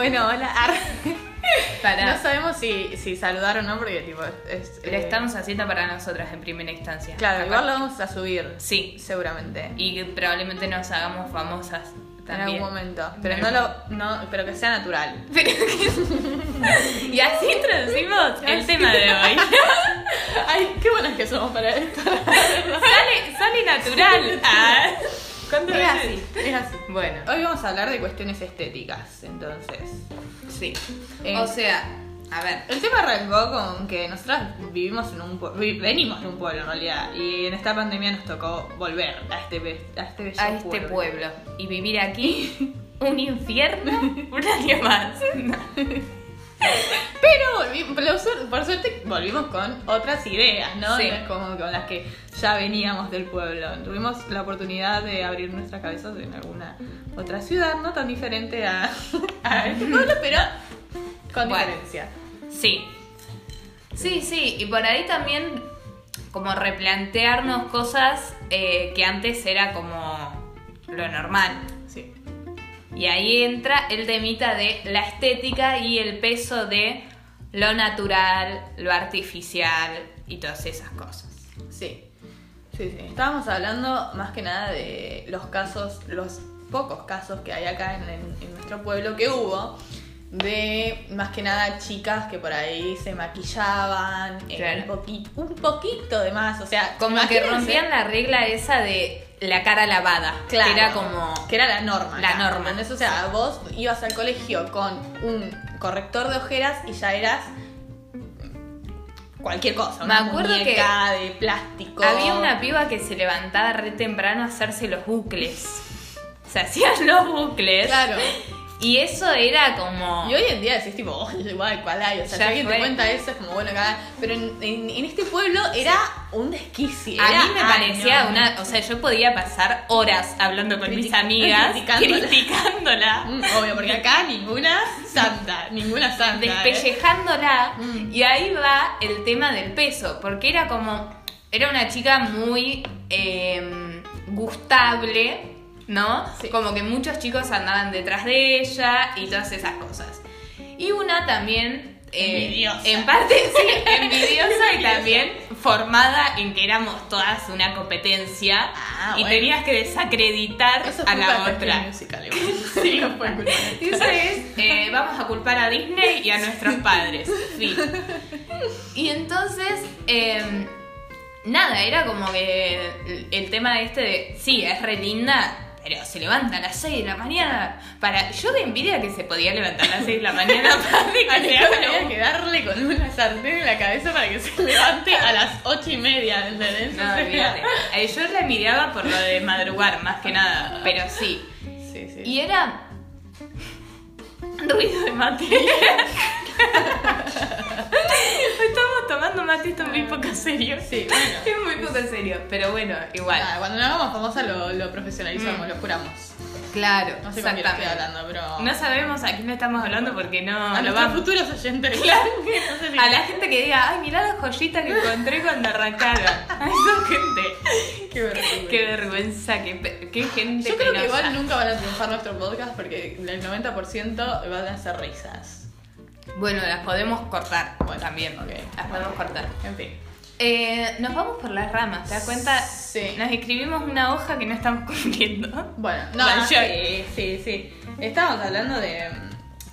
Bueno, hola. Ar. Para. No sabemos si, si saludar o no, porque tipo es. Lo eh, estamos haciendo para nosotras en primera instancia. Claro, igual lo vamos a subir. Sí. Seguramente. Y probablemente nos hagamos famosas En también. algún momento. Pero no lo. No, pero que sea natural. Pero que- y así introducimos el tema de hoy. Ay, qué buenas que somos para esto. sale, sale natural. Ah. ¿Cuántas Es veces? así, es así. Bueno, Hoy vamos a hablar de cuestiones estéticas, entonces. sí. Eh, o sea, a ver. El tema arrancó con que nosotras vivimos en un pueblo, venimos de un pueblo en realidad, y en esta pandemia nos tocó volver a este, be- a este bello a este pueblo. y vivir aquí un infierno un año más. Volvimos, por, suerte, volvimos con otras ideas, ¿no? Sí. No como con las que ya veníamos del pueblo. Tuvimos la oportunidad de abrir nuestras cabezas en alguna otra ciudad, no tan diferente a, a este pueblo, pero con Bueno. diferencia. Sí. Sí, sí, y por ahí también como replantearnos cosas eh, que antes era como lo normal. Sí. Y ahí entra el temita de la estética y el peso de lo natural, lo artificial y todas esas cosas. Sí, sí, sí. Estábamos hablando más que nada de los casos, los pocos casos que hay acá en, en- en nuestro pueblo que hubo, de más que nada chicas que por ahí se maquillaban eh, un, poquito, un poquito de más, o sea, Como que rompían la regla esa de la cara lavada. Claro. Que era como... que era la norma. La acá, norma. ¿entendés? O sea, vos ibas al colegio con un corrector de ojeras y ya eras cualquier cosa, una Me acuerdo muñeca de plástico. Había una piba que se levantaba re temprano a hacerse los bucles. Se hacían los bucles. Claro. Y eso era como... Y hoy en día decís tipo, oh, igual, cuál hay. O sea, Ya si alguien fue. te cuenta eso es como, bueno, acá. Pero en, en- en este pueblo era un desquicio. A era- mí me parecía no. una... O sea, yo podía pasar horas hablando con mis amigas, criticándola. criticándola, Mm, Obvio, porque acá ninguna santa, ninguna santa. ¿eh? despellejándola. Mm. Y ahí va el tema del peso, porque era como... Era una chica muy eh, gustable, ¿no? Sí. Como que muchos chicos andaban detrás de ella y todas esas cosas. Y una también... eh, Envidiosa. En parte, sí, envidiosa y también formada en que éramos todas una competencia Ah, y bueno. tenías que desacreditar Eso a la otra. Musical. Sí, no fue culpa de Eso es, eh, vamos a culpar a Disney y a nuestros padres. Fin. Y entonces, eh, nada, era como que el, el tema este de, sí, es re linda, pero se levanta a las 6 de la mañana. Para, yo de envidia que se podía levantar a las 6 de la mañana para que un- que darle con una sartén en la cabeza para que se levante a las ocho y media, ¿entendés? No, olvídate. Eh, Yo la envidiaba por lo de madrugar, más que nada, pero sí. Sí, sí. Y era ruido de mate. Estamos tomando mate, esto es muy poco serio. Sí, bueno. Es muy poco serio, pero bueno, igual. Nada, cuando nos hagamos famosa lo, lo profesionalizamos, Mm. lo juramos. Claro, No sé con quién estoy hablando, pero. No sabemos a quién le estamos hablando porque no a lo nuestros vamos. futuros oyentes. Claro. No sé si- A la gente que diga, ay, mirá la joyita que encontré cuando arrancaron. A esa gente. Qué vergüenza. Qué vergüenza, qué, qué gente Yo creo que penosa. igual nunca van a triunfar nuestro podcast porque el 90% van a ser risas. Bueno, las podemos cortar Bueno, también. ok. Las podemos cortar. En fin. Eh, nos vamos por las ramas, ¿te das cuenta? Sí. Nos escribimos una hoja que no estamos cumpliendo. Bueno, no, sí, sí, sí. Estábamos hablando de,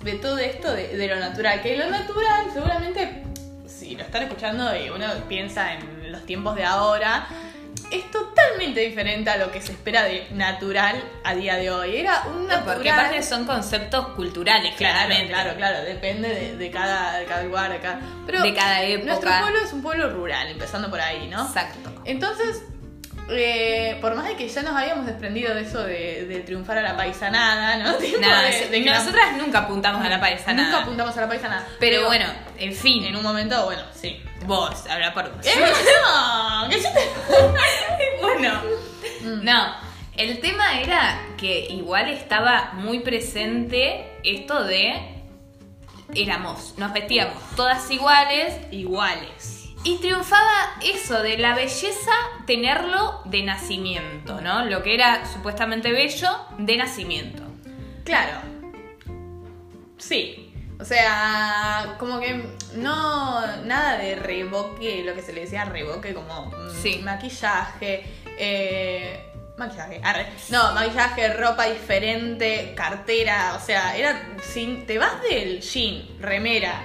de todo esto, de, de lo natural. Que lo natural, seguramente, si lo están escuchando y uno piensa en los tiempos de ahora, es totalmente diferente a lo que se espera de natural a día de hoy. Era un natural. Porque aparte son conceptos culturales, Claro, claramente. claro, claro, depende de, de cada, de cada lugar, de cada, pero De cada época. Nuestro pueblo es un pueblo rural, empezando por ahí, ¿no? Exacto. Entonces, eh, por más de que ya nos habíamos desprendido de eso de, de triunfar a la paisanada, ¿no? Tipo Nada, de- de que la- nosotras nunca apuntamos a la paisa nunca apuntamos a la paisanada. Pero bueno, en fin. en un momento, bueno, sí. Vos, habla por vos. ¡Eh, no! ¿Qué yo te- bueno, Mm. no. El tema era que igual estaba muy presente esto de éramos, nos vestíamos todas iguales Iguales. Y triunfaba eso de la belleza tenerlo de nacimiento, ¿no? Lo que era supuestamente bello de nacimiento. Claro. Sí. O sea, como que no. Nada de revoque, lo que se le decía revoque, como mm, Sí. maquillaje. Eh, maquillaje, arre. No, maquillaje, ropa diferente, cartera. O sea, era. Sin, te vas del jean, remera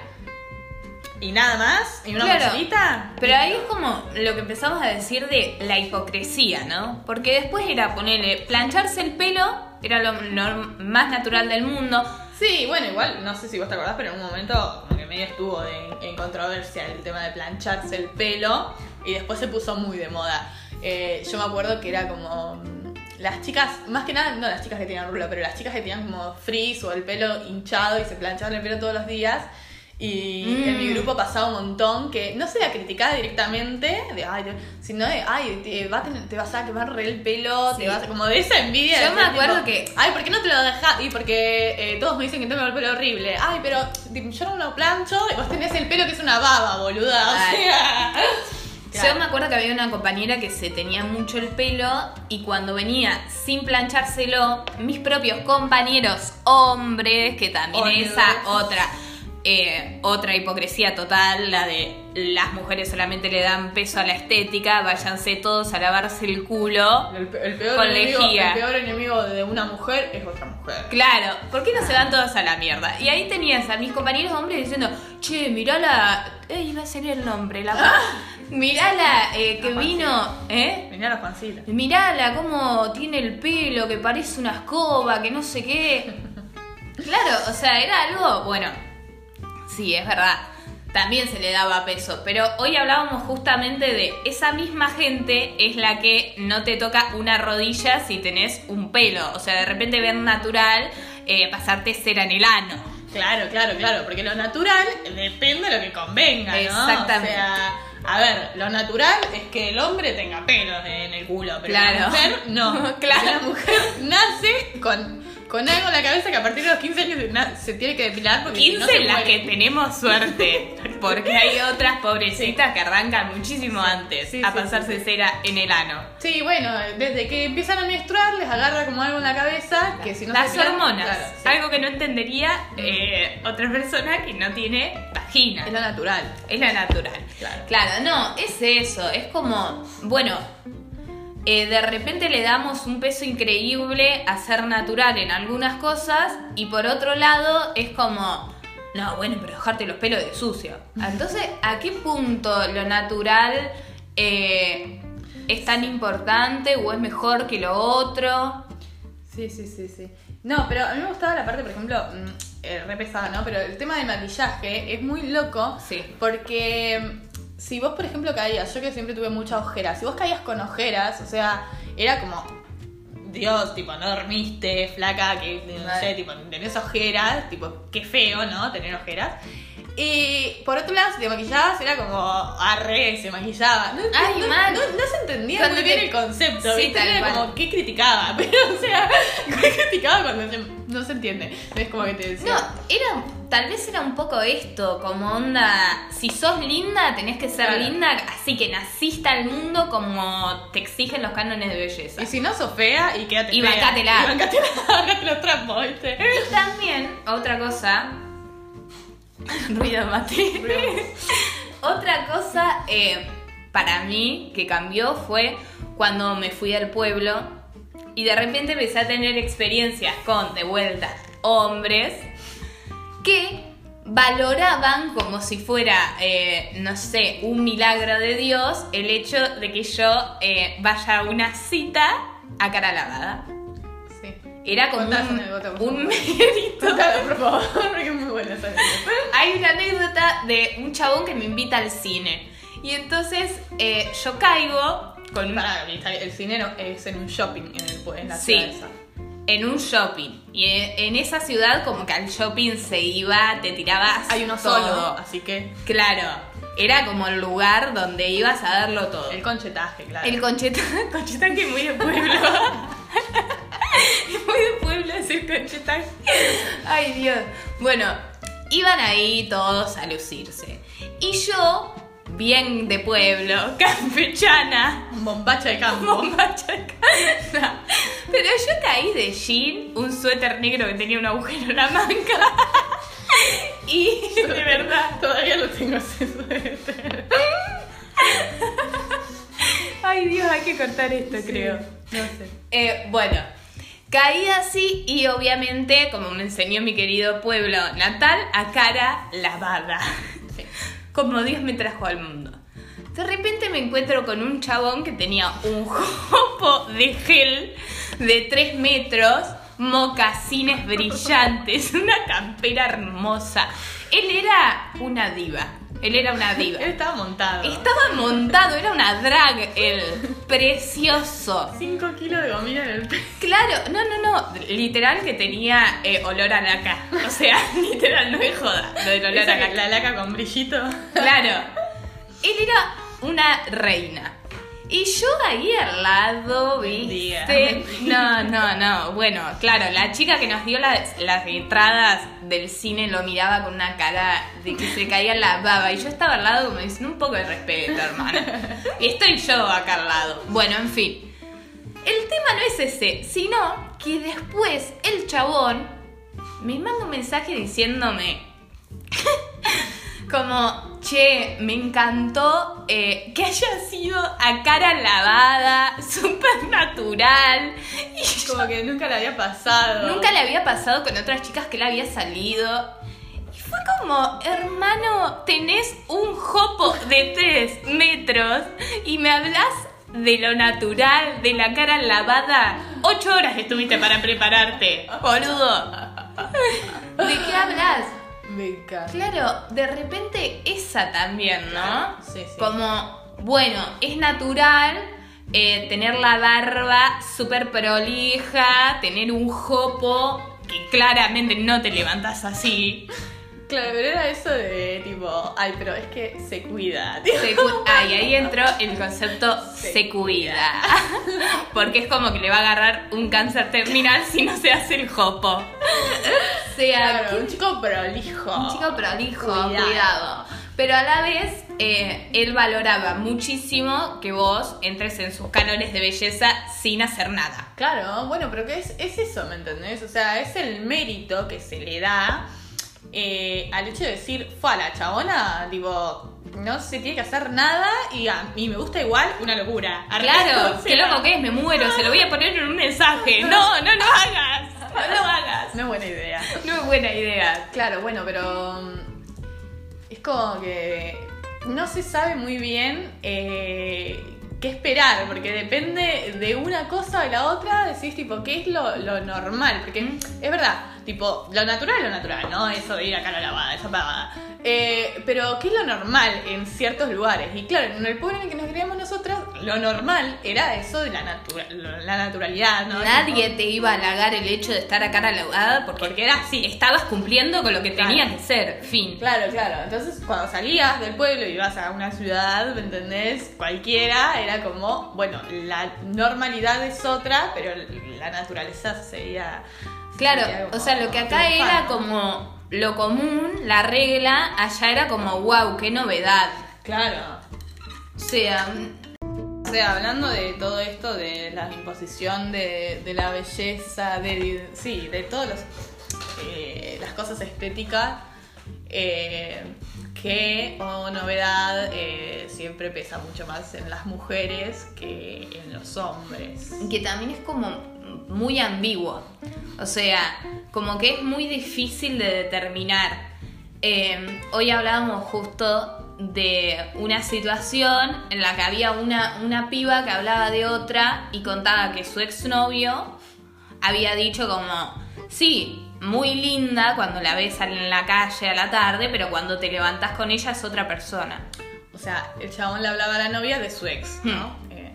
y nada más, y una Claro. mochilita. Pero ahí es como lo que empezamos a decir de la hipocresía, ¿no? Porque después era ponerle, plancharse el pelo, era lo, lo más natural del mundo. Sí, bueno, igual, no sé si vos te acordás, pero en un momento como que medio estuvo de- en controversia el tema de plancharse el pelo y después se puso muy de moda. Eh, yo me acuerdo que era como mm, las chicas, más que nada, no las chicas que tenían rulo, pero las chicas que tenían como frizz o el pelo hinchado y se planchaban el pelo todos los días. Y Mm. en mi grupo pasaba un montón que no se la criticaba directamente, de, ay, sino de, ay, te, va a tener- te vas a quemar re el pelo, Sí. te vas a, como de esa envidia. Yo de me acuerdo tipo, que- Ay, ¿por qué no te lo dejas? Y porque eh, todos me dicen que tengo el pelo horrible. Ay, pero yo no lo plancho y vos tenés el pelo que es una baba, boluda. O sea. Yo me acuerdo que había una compañera que se tenía mucho el pelo y cuando venía sin planchárselo, mis propios compañeros hombres, que también Hombres. esa otra, eh, otra hipocresía total, la de las mujeres solamente le dan peso a la estética, váyanse todos a lavarse el culo. El, pe- el peor Con enemigo, lejía. el peor enemigo de una mujer es otra mujer. Claro, ¿por qué no se van todos a la mierda? Y ahí tenías a mis compañeros hombres diciendo, che, mirá la... Eh, iba a salir el nombre, la... mirá la eh, que La vino, ¿eh? Venía la Juancita. Mirala cómo tiene el pelo, que parece una escoba, que no sé qué. Claro, o sea, era algo, bueno, sí, es verdad. También se le daba peso, pero hoy hablábamos justamente de esa misma gente es la que no te toca una rodilla si tenés un pelo. O sea, de repente ver natural eh, pasarte cera en el ano. Claro, claro, claro, porque lo natural depende de lo que convenga, ¿no? Exactamente. O sea, a ver, lo natural es que el hombre tenga pelos en el culo, pero la mujer no. Claro. La mujer nace con, con algo en la cabeza que a partir de los 15 años se, tiene que depilar porque si 15 no se en las muere. que tenemos suerte, porque hay otras pobrecitas que arrancan muchísimo antes Sí, a pasarse cera en el ano. Sí, bueno, desde que empiezan a menstruar les agarra como algo en la cabeza que si no Las depilan- hormonas, claro, algo que no entendería eh, otra persona que no tiene vagina. es lo natural. Es la natural. Claro. no, es eso. Es como, bueno, eh, de repente le damos un peso increíble a ser natural en algunas cosas y por otro lado es como, no, bueno, pero dejarte los pelos de sucio. Entonces, ¿a qué punto lo natural eh, es tan importante o es mejor que lo otro? Sí, sí, sí, sí. No, pero a mí me gustaba la parte, por ejemplo, mm, eh, re pesada, ¿no? Pero el tema del maquillaje es muy loco. Sí. Porque si vos, por ejemplo, caías, yo que siempre tuve muchas ojeras, si vos caías con ojeras, o sea, era como, Dios, tipo, no dormiste, flaca, que no sé, tipo, tenés ojeras, tipo, qué feo, ¿no? Tener ojeras. Y por otro lado, si te maquillabas, era como, arre, se maquillaba. No, Ay, no, mal. no, no se entendía Cuando muy bien te- el concepto, Sí, ¿viste? tal Era cual. como, ¿qué criticaba? Pero, o sea, ¿qué criticaba cuando se- no se entiende? Es como que te decía. No, era, tal vez era un poco esto, como onda, si sos linda, tenés que ser Claro. linda, así que naciste al mundo como te exigen los cánones de belleza. Y si no sos fea, y quédate Y fea. bancátela. Y bancátela, bancate los trapos, ¿viste? Y también, otra cosa, ruido mate, otra cosa eh, para mí que cambió fue cuando me fui al pueblo y de repente empecé a tener experiencias con, de vuelta, hombres que valoraban como si fuera, eh, no sé, un milagro de Dios el hecho de que yo eh, vaya a una cita a cara lavada. Era como un, un mérito. Contalo, por favor, porque es muy buena esa anécdota. Hay una anécdota de un chabón que me invita al cine. Y entonces eh, yo caigo con el cine no- es en un shopping en, el, en la Sí. ciudad esa. en un shopping. Y en, en esa ciudad como que al shopping se iba, te tirabas Hay uno todo. solo, así que Claro, era como el lugar donde ibas a darlo todo. el conchetaje, claro. El concheta, conchetaje es muy de pueblo. muy de pueblo decir conchetaje. Ay, Dios. Bueno, iban ahí todos a lucirse. Y yo, bien de pueblo, campechana, bombacha de campo. bombacha de casa. Pero yo caí de jean, un suéter negro que tenía un agujero en la manga. Y de verdad. Todavía no tengo ese suéter. Ay Dios, hay que cortar esto, creo. No sé. Eh, bueno, caí así y obviamente, como me enseñó mi querido pueblo natal, a cara lavada. Como Dios me trajo al mundo. De repente me encuentro con un chabón que tenía un jopo de gel de 3 metros, mocasines brillantes, una campera hermosa. Él era una diva. Él era una diva. Él estaba montado. Estaba montado, era una drag, él. Precioso. 5 kilos de gomina en el pecho. Claro, no, no, no. Literal que tenía eh, olor a laca. O sea, literal, no me joda. Lo del olor Esa a laca. la laca con brillito. Claro. Él era una reina. Y yo ahí al lado, ¿viste? No, no, no. Bueno, claro, la chica que nos dio las, las entradas del cine lo miraba con una cara de que se caía la baba. Y yo estaba al lado como diciendo un poco de respeto, hermana. Y estoy yo acá al lado. Bueno, en fin. El tema no es ese, sino que después el chabón me manda un mensaje diciéndome como, che, me encantó eh, que haya sido a cara lavada, súper natural. Y yo Como que nunca le había pasado. nunca le había pasado con otras chicas que le había salido. Y fue como, hermano, tenés un jopo de 3 metros y me hablas de lo natural, de la cara lavada. Ocho horas estuviste para prepararte, boludo. ¿De qué hablas? Me encanta. Claro, de repente esa también, ¿no? Sí, sí. Como, bueno, es natural eh, tener la barba súper prolija, tener un jopo que claramente no te levantas así. Claro, pero era eso de tipo, ay, pero es que se cuida. Se cu- ah, y ahí entró el concepto se, Se cuida. Porque es como que le va a agarrar un cáncer terminal si no se hace el jopo. O sea, Claro, un chico prolijo. Un chico prolijo, Cuidado. cuidado. Pero a la vez, eh, él valoraba muchísimo que vos entres en sus cánones de belleza sin hacer nada. Claro, bueno, pero que es, es eso, ¿me entendés? O sea, es el mérito que se le da eh, al hecho de decir, fue a la chabona, digo, no se tiene que hacer nada y a mí me gusta igual, una locura. Claro, qué loco que es, me muero, se lo voy a poner en un mensaje. No, no lo hagas, no lo hagas. No es buena idea. No es buena idea. Claro, bueno, pero mm, es como que no se sabe muy bien eh, qué esperar, porque depende de una cosa o de la otra, decís tipo, ¿qué es lo, lo normal? Porque es verdad, tipo, lo natural es lo natural, ¿no? Eso de ir a cara lavada, esa pavada. Eh, pero, ¿qué es lo normal en ciertos lugares? Y claro, en el pueblo en el que nos criamos nosotras, lo normal era eso de la, natura- la naturalidad, ¿no? Nadie te iba a halagar el hecho de estar a cara lavada porque, Porque era así. estabas cumpliendo con lo que Claro. tenía que ser. Fin. Claro, claro. Entonces, cuando salías del pueblo y ibas a una ciudad, ¿me entendés? Cualquiera, era como, bueno, la normalidad es otra, pero la naturaleza sería. Claro, o sea, lo que acá era como lo común, la regla, allá era como, wow, qué novedad. Claro. O sea, O sea, hablando de todo esto, de la imposición de, de la belleza, de, sí, de todas eh, las cosas estéticas, eh, que, oh novedad, eh, siempre pesa mucho más en las mujeres que en los hombres. que también es como muy ambiguo. O sea, como que es muy difícil de determinar. Eh, hoy hablábamos justo de una situación en la que había una, una piba que hablaba de otra y contaba que su exnovio había dicho como, sí, muy linda cuando la ves en la calle a la tarde, pero cuando te levantas con ella es otra persona. O sea, el chabón le hablaba a la novia de su ex, ¿no? Hmm. Eh,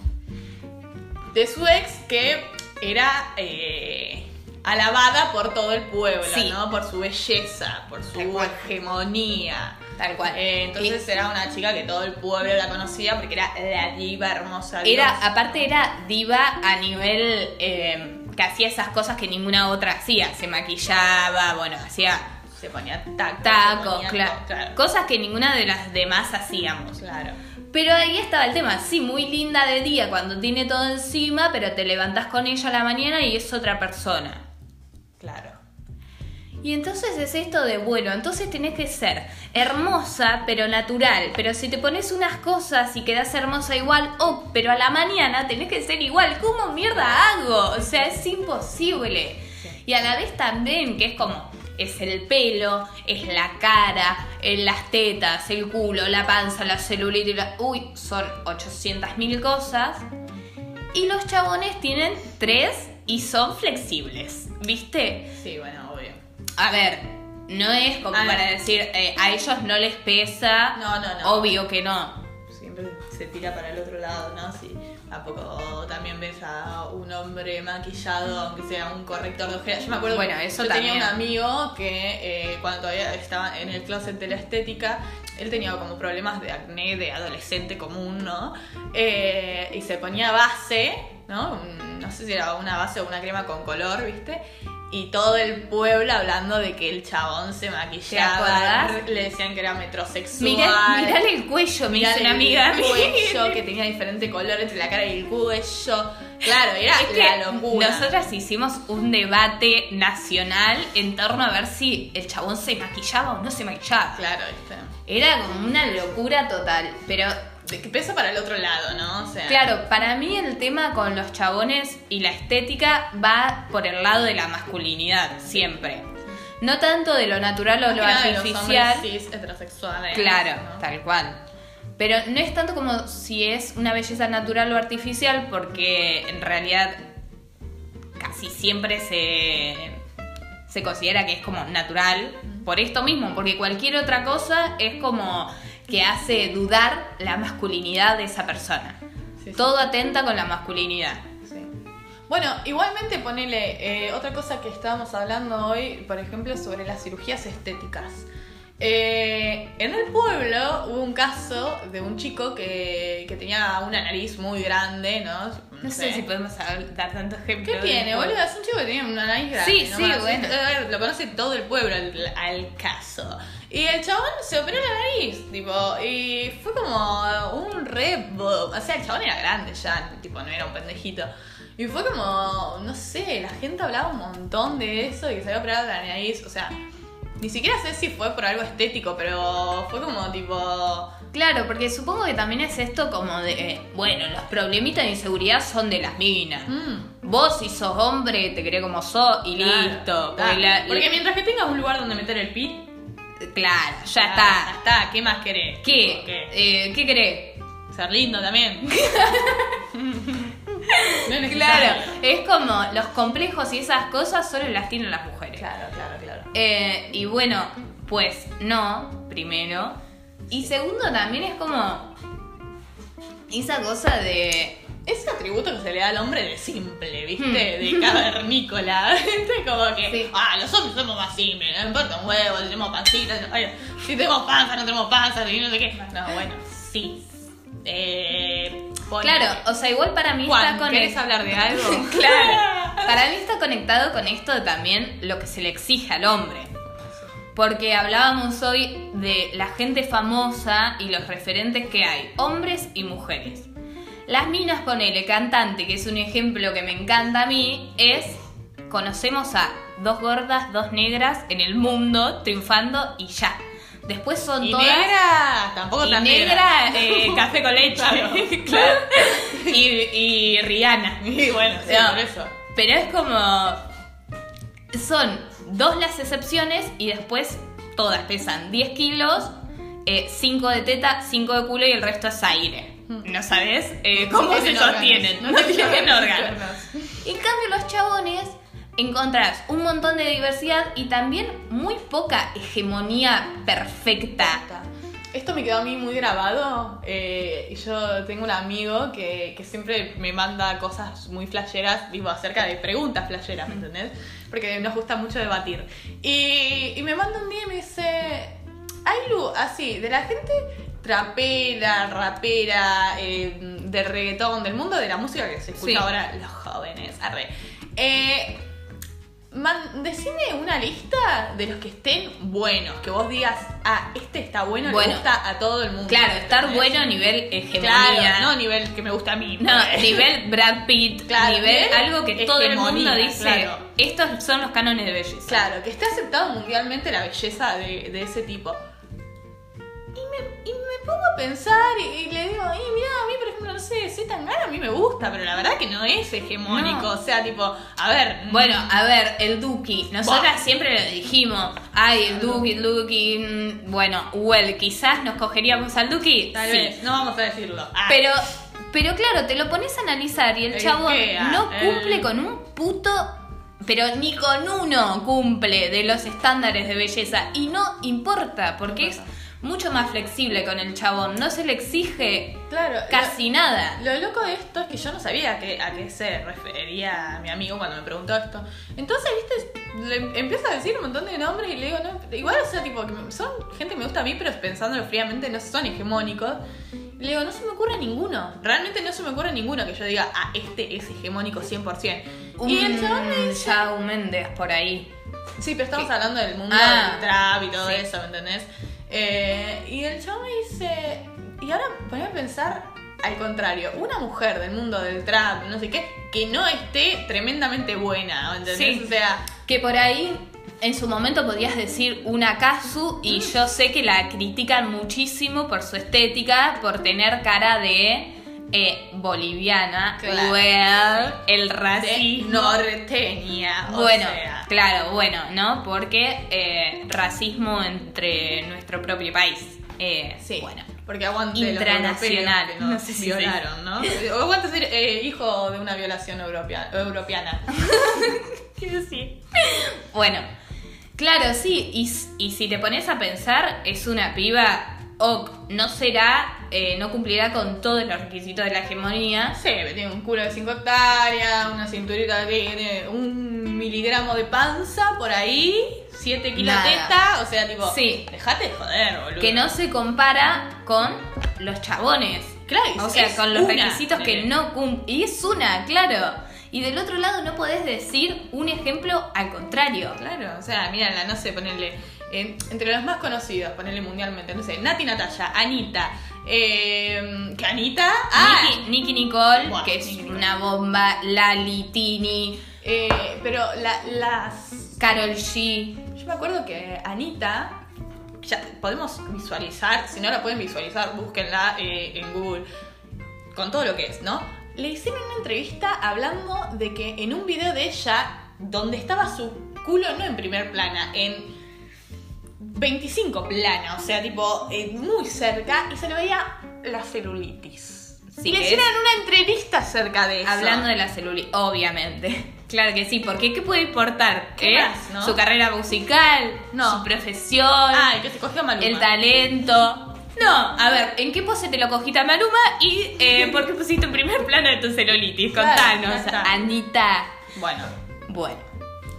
de su ex que era eh, alabada por todo el pueblo, Sí. ¿no? Por su belleza, por su hegemonía. Tal cual. Eh, entonces era una chica que todo el pueblo la conocía porque era la diva hermosa. Era, aparte era diva a nivel eh, que hacía esas cosas que ninguna otra hacía. Se maquillaba, bueno, hacía se ponía tacos. se tacos, ponía claro. Cosas que ninguna de las demás hacíamos. Claro. Pero ahí estaba el tema, sí, muy linda de día cuando tiene todo encima, pero te levantas con ella a la mañana y es otra persona. Claro. Y entonces es esto de, bueno, entonces tenés que ser hermosa pero natural, pero si te pones unas cosas y quedas hermosa igual, oh, pero a la mañana tenés que ser igual, ¿cómo mierda hago? O sea, es imposible. Y a la vez también, que es como, es el pelo, es la cara, es las tetas, el culo, la panza, la celulitis, la... uy, son 800 mil cosas. Y los chabones tienen tres y son flexibles, ¿viste? Sí, bueno. A ver, no es como A ver. para decir, eh, a ellos no les pesa. No, no, no. Obvio que no. Siempre se tira para el otro lado, ¿no? Si a poco también ves a un hombre maquillado, aunque sea un corrector de ojeras. Yo me acuerdo Bueno, que yo tenía un amigo que eh, cuando todavía estaba en el closet de la estética, él tenía como problemas de acné de adolescente común, ¿no? Eh, y se ponía base, ¿no? No sé si era una base o una crema con color, ¿viste? Y todo el pueblo hablando de que el chabón se maquillaba, le decían que era metrosexual. Mirá, el cuello, Mirá una el amiga mía. cuello que tenía diferente color entre la cara y el cuello. Claro, era Es la locura. nosotras hicimos un debate nacional en torno a ver si el chabón se maquillaba o no se maquillaba. Claro, ¿viste? Era como una locura total. Pero, que pesa para el otro lado, ¿no? O sea, claro, para mí el tema con los chabones y la estética va por el lado de la masculinidad, siempre. No tanto de lo natural o lo los artificial. hombres cis heterosexuales. Claro, ¿no? tal cual. Pero no es tanto como si es una belleza natural o artificial, porque en realidad casi siempre se, se considera que es como natural por esto mismo, porque cualquier otra cosa es como que hace dudar la masculinidad de esa persona. Sí, sí. Todo atenta con la masculinidad. Sí. Bueno, igualmente ponele eh, otra cosa que estábamos hablando hoy, por ejemplo, sobre las cirugías estéticas. Eh, en el pueblo hubo un caso de un chico que, que tenía una nariz muy grande, ¿no? No sé si podemos dar tanto ejemplo. ¿Qué tiene, boludo? Es un chico que tiene una nariz grande. Sí, ¿no? sí, Bueno, Lo conoce todo el pueblo al, al caso. Y el chabón se operó la nariz, tipo, y fue como un re... O sea, el chabón era grande ya, tipo, no era un pendejito. Y fue como, no sé, la gente hablaba un montón de eso y que se había operado la nariz. O sea, ni siquiera sé si fue por algo estético, pero fue como tipo... Claro, porque supongo que también es esto como de, eh, bueno, los problemitas de inseguridad son de las minas. mm, Vos si sos hombre, te querés como sos y claro, listo. claro. Porque, la- Porque mientras que tengas un lugar donde meter el pit, claro, ya Ya está. está, ¿qué más querés? ¿Qué? ¿Qué? Eh, ¿Qué querés? Ser lindo también. no es necesario. Claro, es como los complejos y esas cosas solo las tienen las mujeres. Claro, claro, claro. Eh, y bueno, pues no, primero. Y segundo también es como esa cosa de... Ese atributo que se le da al hombre de simple, ¿viste? Hmm. De cavernícola. ¿Viste? Como que, Sí. ah, los hombres somos más simples, no importa un huevo, si tenemos pancitas, ay, si tenemos panza, no tenemos panza, y no sé qué. No, bueno, sí. Eh. Claro, o sea, igual para mí Juan, está con ¿querés hablar de algo? claro. Para mí está conectado con esto de también lo que se le exige al hombre. Porque hablábamos hoy de la gente famosa y los referentes que hay, hombres y mujeres. Las minas, ponele, cantante, que es un ejemplo que me encanta a mí, es conocemos a dos gordas, dos negras en el mundo triunfando y ya. Después son Y todas negra, tampoco y tan negra, eh, café con leche. Claro. Claro. Y, y Rihanna. Y bueno, sí, No. por eso. Pero es como. Son dos las excepciones y después todas pesan 10 kilos, 5 de teta, 5 de culo y el resto es aire. ¿No sabes eh, cómo se tienen sostienen? No tienen órganos. órganos. En cambio, los chabones encontrás un montón de diversidad y también muy poca hegemonía perfecta. Esto me quedó a mí muy grabado. eh, y yo tengo un amigo que, que siempre me manda cosas muy flasheras, digo, acerca de preguntas flasheras, ¿me entendés? Porque nos gusta mucho debatir. Y, y me manda un día y me dice, hay luz, así, de la gente trapera, rapera, eh, de reggaetón, del mundo de la música que se escucha Sí. ahora los jóvenes, arre. Eh, Man, decime una lista de los que estén buenos, que vos digas, ah, este está bueno, Bueno. le gusta a todo el mundo. Claro, estar bueno a nivel hegemonía. Claro, no a nivel que me gusta a mí. No, nivel Brad Pitt, Claro, nivel nivel algo que todo el mundo dice, claro. estos son los cánones de belleza. Claro, que esté aceptado mundialmente la belleza de, de ese tipo. Y me, y me pongo a pensar y, y le digo, y mira, a mí por ejemplo, no sé, Z Tangana a mí me gusta, pero la verdad que no es hegemónico. No. O sea, tipo, a ver. Bueno, a ver, el Duki. Nosotras siempre lo dijimos. Ay, el Duki, el Duki. mm, Bueno, well, quizás nos cogeríamos al Duki. tal sí. vez, no vamos a decirlo. Ah, Pero, pero claro, te lo pones a analizar y el El chavo Ikea, no el- cumple con un puto. Pero ni con uno cumple de los estándares de belleza. Y no importa, porque No es. Mucho más flexible con el chabón. No se le exige claro, casi nada. Lo loco de esto es que yo no sabía a qué, a qué se refería mi amigo cuando me preguntó esto. Entonces, viste, le empieza a decir un montón de nombres y le digo, no, igual, o sea, tipo, son gente que me gusta a mí, pero pensándolo fríamente, no son hegemónicos. Le digo, no se me ocurre ninguno. Realmente no se me ocurre ninguno que yo diga, ah, este es hegemónico 100%. Y el chabón me Un dice, Shawn Mendes por ahí. Sí, pero estamos hablando del mundo Ah, del trap y todo sí. eso, ¿me entendés? Eh, y el chavo me dice, y ahora poneme a pensar al contrario, una mujer del mundo del trap, no sé qué, que no esté tremendamente buena, ¿me entendés? Sí. O sea, Que por ahí en su momento podías decir una Kazu y Mm. yo sé que la critican muchísimo por su estética, por tener cara de eh, boliviana. Claro, Well, el racismo. norteña, bueno, sea. claro, bueno, ¿no? Porque eh, racismo entre nuestro propio país. Eh, Sí, bueno. porque aguante Intranacional, los que nos no sé si se violaron, ¿no? O aguante ser eh, hijo de una violación europea, europeana. Quiero decir. Bueno, claro, sí, y, y si te pones a pensar, es una piba, ok, no será, eh, no cumplirá con todos los requisitos de la hegemonía. Sí, tiene un culo de 5 hectáreas, una cinturita que tiene un miligramo de panza por ahí, 7 kilos de teta, o sea, tipo, Sí. dejate de joder, boludo. Que no se compara con los chabones. Claro, O sea, con los una, requisitos que nene. no cumplen. Y es una, claro. Y del otro lado no podés decir un ejemplo al contrario. Claro, o sea, mírala, no sé, ponerle. Entre los más conocidos, ponerle mundialmente, no sé, Nati Natalia, Anita. Eh, ¿Que Anita? Ah, Nicki Nicole, que es Nicki Nicole. una bomba, Lali, Tini, eh, pero la- las. Carol G. Yo me acuerdo que Anita, ya podemos visualizar, si no la pueden visualizar, búsquenla eh, en Google, con todo lo que es, ¿no? Le hicieron una entrevista hablando de que en un video de ella, donde estaba su culo no en primer plana, en 25 plana, o sea, tipo eh, muy cerca, y se le veía la celulitis. Sí, y le hicieron una entrevista acerca de eso. Hablando de la celulitis, obviamente. Claro que sí, porque ¿qué puede importar? ¿Qué ¿Eh? más, no? Su carrera musical, No. su profesión, Ah, que se cogió Maluma. el talento. No, a ver, ¿en qué pose te lo cogiste a Maluma y eh, por qué pusiste en primer plano de tu celulitis? Claro, Contanos. Anita. Bueno, Bueno,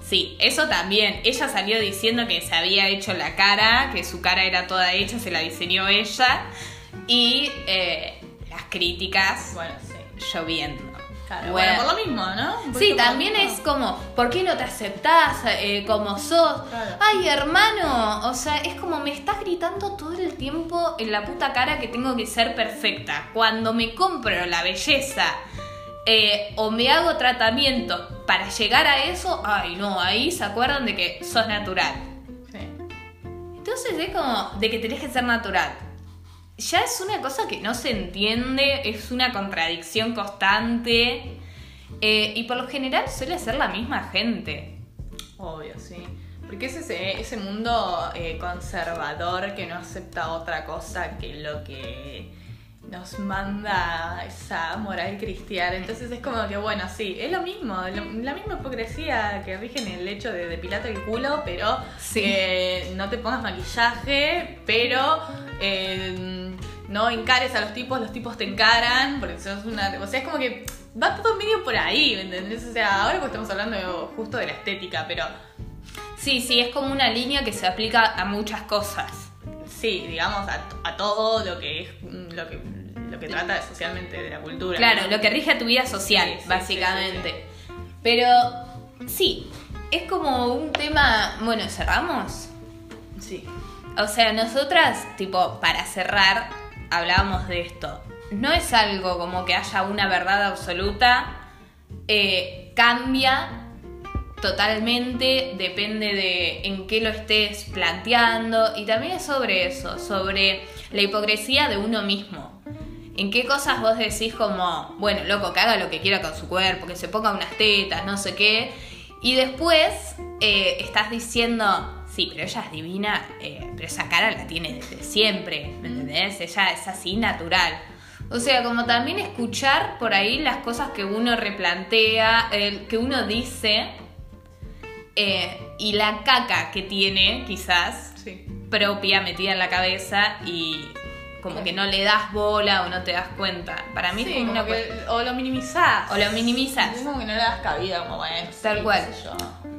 sí, eso también. Ella salió diciendo que se había hecho la cara, que su cara era toda hecha, se la diseñó ella. Y eh, las críticas bueno, sí. lloviendo. Claro, Bueno. bueno, por lo mismo, ¿no? Sí, también es como, ¿por qué no te aceptás eh, como sos? Claro. Ay, hermano, o sea, es como me estás gritando todo el tiempo en la puta cara que tengo que ser perfecta. Cuando me compro la belleza eh, o me hago tratamiento para llegar a eso, ay, no, ahí se acuerdan de que sos natural. Sí. Entonces es como de que tenés que ser natural. Ya es una cosa que no se entiende, es una contradicción constante. eh, y por lo general suele ser la misma gente. Obvio, sí. Porque es ese, ese mundo eh, conservador que no acepta otra cosa que lo que nos manda esa moral cristiana. Entonces es como que, bueno, sí, es lo mismo, lo- la misma hipocresía que rige en el hecho de depilarte el culo, pero Sí. que no te pongas maquillaje, pero eh, no encares a los tipos, los tipos te encaran, porque sos una... O sea, es como que va todo medio por ahí, ¿me entendés? O sea, ahora pues estamos hablando justo de la estética, pero Sí, sí, es como una línea que se aplica a muchas cosas. sí, digamos, a, a todo lo que es lo que, lo que trata socialmente de la cultura. Claro, ¿no? lo que rige a tu vida social, Sí, sí, básicamente. Pero sí, es como un tema. Bueno, cerramos. Sí. O sea, nosotras, tipo, para cerrar, hablábamos de esto. No es algo como que haya una verdad absoluta. Eh, cambia totalmente, depende de en qué lo estés planteando. Y también es sobre eso, sobre la hipocresía de uno mismo. En qué cosas vos decís como, bueno, loco, que haga lo que quiera con su cuerpo, que se ponga unas tetas, no sé qué. Y después eh, estás diciendo, sí, pero ella es divina, eh, pero esa cara la tiene desde siempre, ¿me entendés? Ella es así natural. O sea, como también escuchar por ahí las cosas que uno replantea, que uno dice eh, y la caca que tiene, quizás, Sí. propia metida en la cabeza y como que no le das bola o no te das cuenta. Para mí Sí, es como una que o lo minimizás. O lo minimizas. Es como que no le das cabida, como bueno. Tal sí, cual. yo.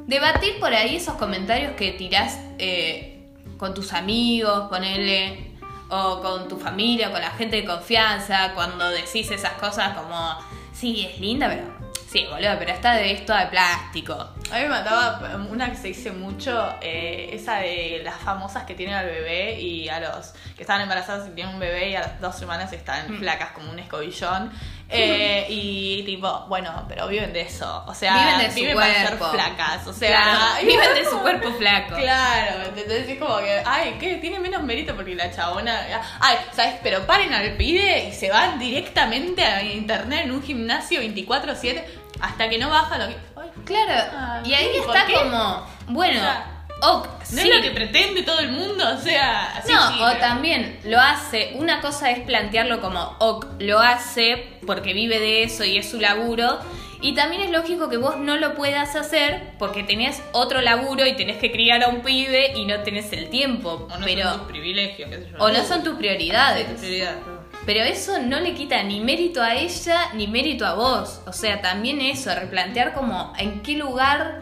Debatir por ahí esos comentarios que tirás eh, con tus amigos, ponele, o con tu familia, o con la gente de confianza, cuando decís esas cosas como, sí, es linda, pero sí, boludo, pero está de esto de plástico. A mí me mataba una que se dice mucho, eh, esa de las famosas que tienen al bebé y a los que estaban embarazadas y tienen un bebé y a las dos semanas están Mm. flacas como un escobillón. Eh, y tipo, bueno, pero viven de eso. O sea, Viven de su para ser flacas. O sea, Claro, viven de su cuerpo flaco. Claro, entonces es como que, ay, ¿qué? Tiene menos mérito porque la chabona. Ay, ¿sabes? Pero paren al pibe y se van directamente a internet en un gimnasio 24-7 hasta que no baja lo que. Ay, Claro, Ah, y ahí ¿por está qué? como, bueno, O sea, ok, No sí. es lo que pretende todo el mundo, o sea, así no, sí, o pero- también lo hace, una cosa es plantearlo como, ok, lo hace porque vive de eso y es su laburo, y también es lógico que vos no lo puedas hacer porque tenés otro laburo y tenés que criar a un pibe y no tenés el tiempo, O no pero... son tus privilegios, qué sé yo. o no son tus prioridades. Tu prioridad, perdón. Pero eso no le quita ni mérito a ella ni mérito a vos. O sea, también eso, replantear como en qué lugar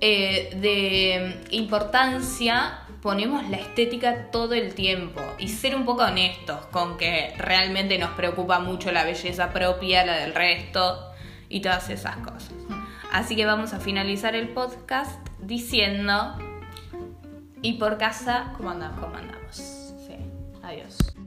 eh, de importancia ponemos la estética todo el tiempo y ser un poco honestos con que realmente nos preocupa mucho la belleza propia, la del resto y todas esas cosas. Así que vamos a finalizar el podcast diciendo y por casa ¿Cómo andamos? ¿cómo andamos? Sí, adiós.